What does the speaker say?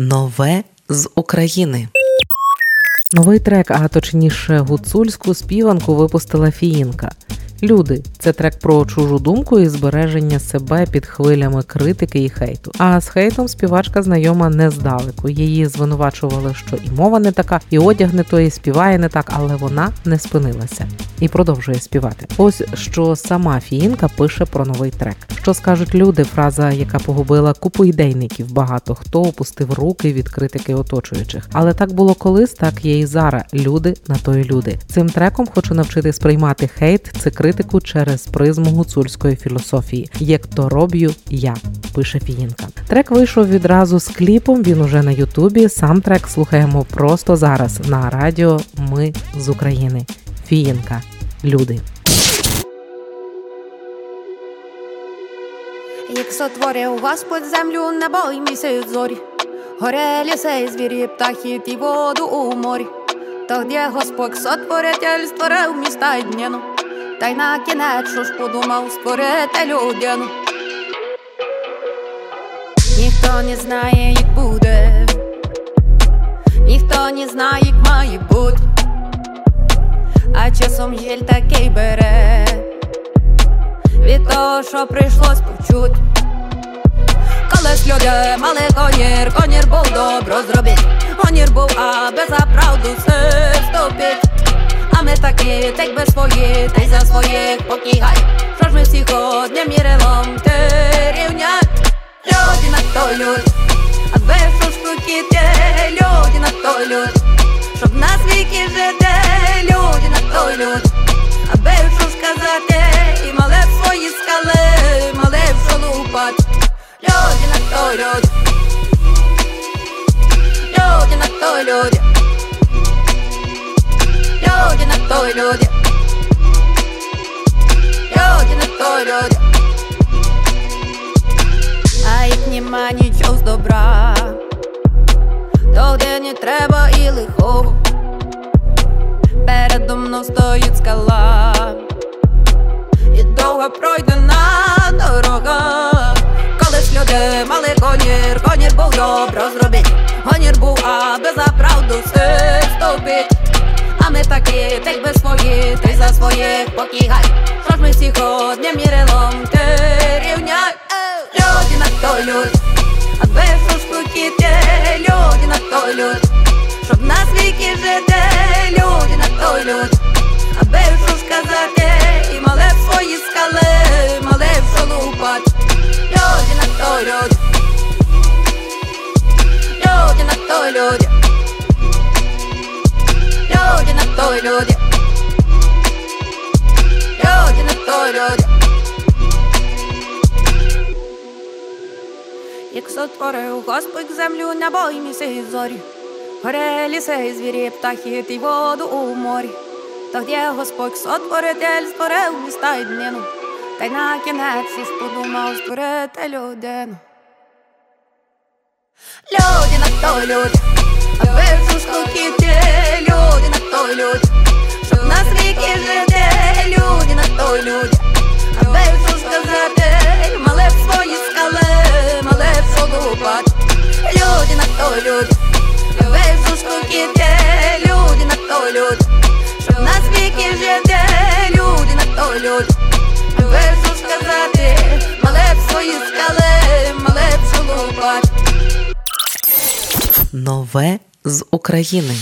Нове з України. Новий трек, а точніше гуцульську співанку випустила Фіїнка. Люди це трек про чужу думку і збереження себе під хвилями критики і хейту. А з хейтом співачка знайома не здалеку. Її звинувачували, що і мова не така, і одяг не той, і співає не так, але вона не спинилася і продовжує співати. Ось що сама Фіїнка пише про новий трек. Що скажуть люди? Фраза, яка погубила купу ідейників. Багато хто опустив руки від критики оточуючих. Але так було колись, так є і зараз. Люди на то й люди. Цим треком хочу навчити сприймати хейт, це критику через призму гуцульської філософії. Як то роблю я, пише Фіїнка. Трек вийшов відразу з кліпом. Він уже на Ютубі. Сам трек слухаємо просто зараз на радіо. Ми з України. Фіїнка. Люди. Як сотворив Господь землю, небо й місяць зорі, горе ліси, і звірі, птахи і воду у морі. Тоді Господь сотворитель створив міста й дніну, та й на кінець що ж подумав створити людину. Ніхто не знає, як буде, ніхто не знає, як має бути, а часом жаль такий бере від того, що прийшлось почуть. Колись люди мали конір, конір був добро зробить, конір був, аби за правду все вступить. А ми такі, так би свої, та й за своїх покігай. Що ж ми всіх одним мірилом ти рівнять? Люди на то люд, аби що ж хотіти, люди на то люд, щоб нас віки жити, люди на то люд, аби що сказати, і мали б свої скали, мали б що лупать. Люди на то люд, люди на то люди, люди на то люди, люди на то люди. А як нема нічого з добра, то не треба і лихого. Передо мною стоїть скала, і довго пройдена дорога. Колись люди мали гонір, гонір був добро зробить, гонір був, аби за правду вступить. А ми такі, так би свої, ти за своїх покігай. Що ж ми всіх одним мірилом ти рівняй. Люди на то люд, аби що ж хотіти, люди на то люд, щоб нас віки жити, люди на то люд, аби що сказати, і мали б свої скали, мали б що лупать. Люди на то люд, люди на то люди, люди на то люди, люди на то люди. Як сотворив Господь землю, небо й місяць зорі, горе ліси, звірі, птахи і воду у морі. Тоді Господь сотворитель створив міста й днину, та й на кінець ж подумав створити людину. Люди на то люд, люди на то люд, щоб нас віки жити, люди на то люд, аби ж сказати, мали б свої скали, б що лупать. Люди на то люд, аби ж хотіти, люди на то люд, щоб нас віки жити, люди на то люд, аби ж сказати, мали б свої скали, що лупать. Нове з України.